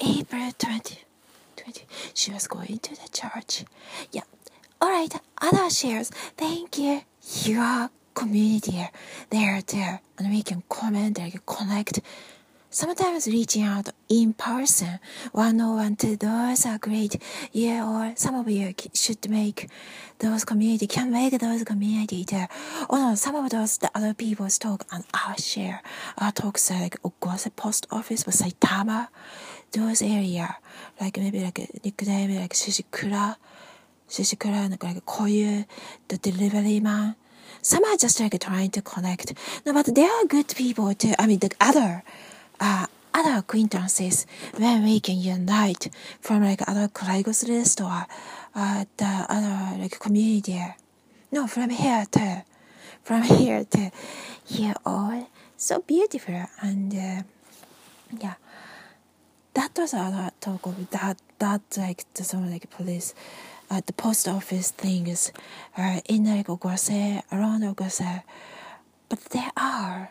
April 20, 20. She was going to the church. Yeah. All right. Other shares. Thank you. Your community there too, and we can comment and connect. Sometimes reaching out in person, one on one to those are great. Yeah, or some of you should make those community, can make those community too. Or oh, no, some of those the other people's talk and our share. Our talks are like Ogose Post Office or Saitama, those area, like maybe like a nickname like Shishikura, Shishikura, like, like Koyu, the delivery man. Some are just like trying to connect. No, but they are good people too. I mean, the other uh, other acquaintances when we can unite from like other Craigslist or uh, the other like community. No, from here too. From here too. Here all so beautiful and uh, yeah. That was a talk of that that like the some like police uh, the post office things uh, in like Ogose around Ogose. But there are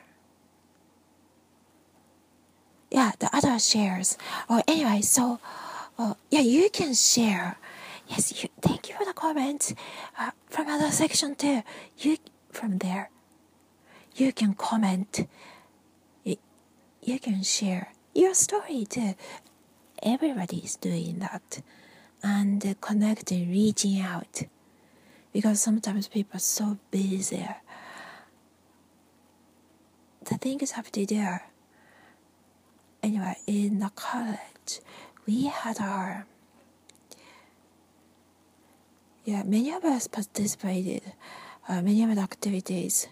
yeah, the other shares. Oh, anyway, so uh, yeah, you can share. Yes, you, thank you for the comments uh, from other section too. You from there, you can comment. You, you can share your story too. Everybody is doing that, and connecting, reaching out, because sometimes people are so busy. The things have to do there. anyway, in the college, we had our yeah, many of us participated, uh, many of the activities,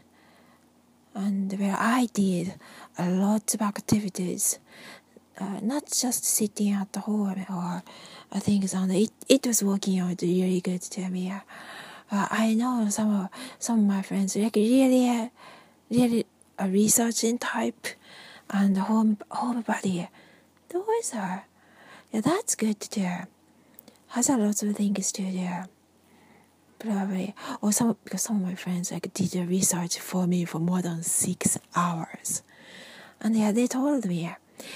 and where I did a lot of activities, uh, not just sitting at home or uh, things on it. It was working out really good to me. Uh, I know some of some of my friends like really, really a researching type and home home body. Those are yeah, that's good to do. Has a lot of things to do. Probably or some because some of my friends like did the research for me for more than six hours. And yeah, they told me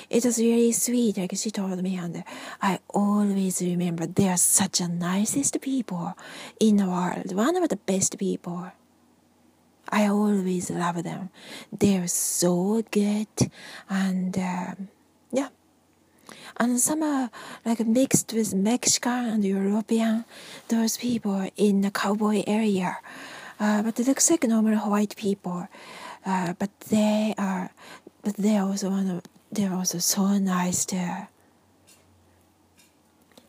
it was really sweet. Like she told me, and I always remember they are such a nicest people in the world. One of the best people. I always love them. They're so good, and um, yeah. And some are like mixed with Mexican and European. Those people in the cowboy area, uh, but it looks like normal white people. Uh, but they are, but they're also one of, they're also so nice too.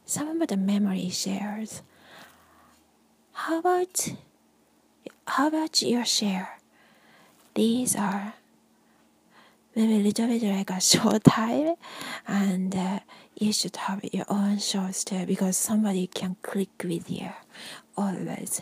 Some the memory shares. How about how about your share? These are maybe a little bit like a short time, and uh, you should have your own shows too because somebody can click with you always.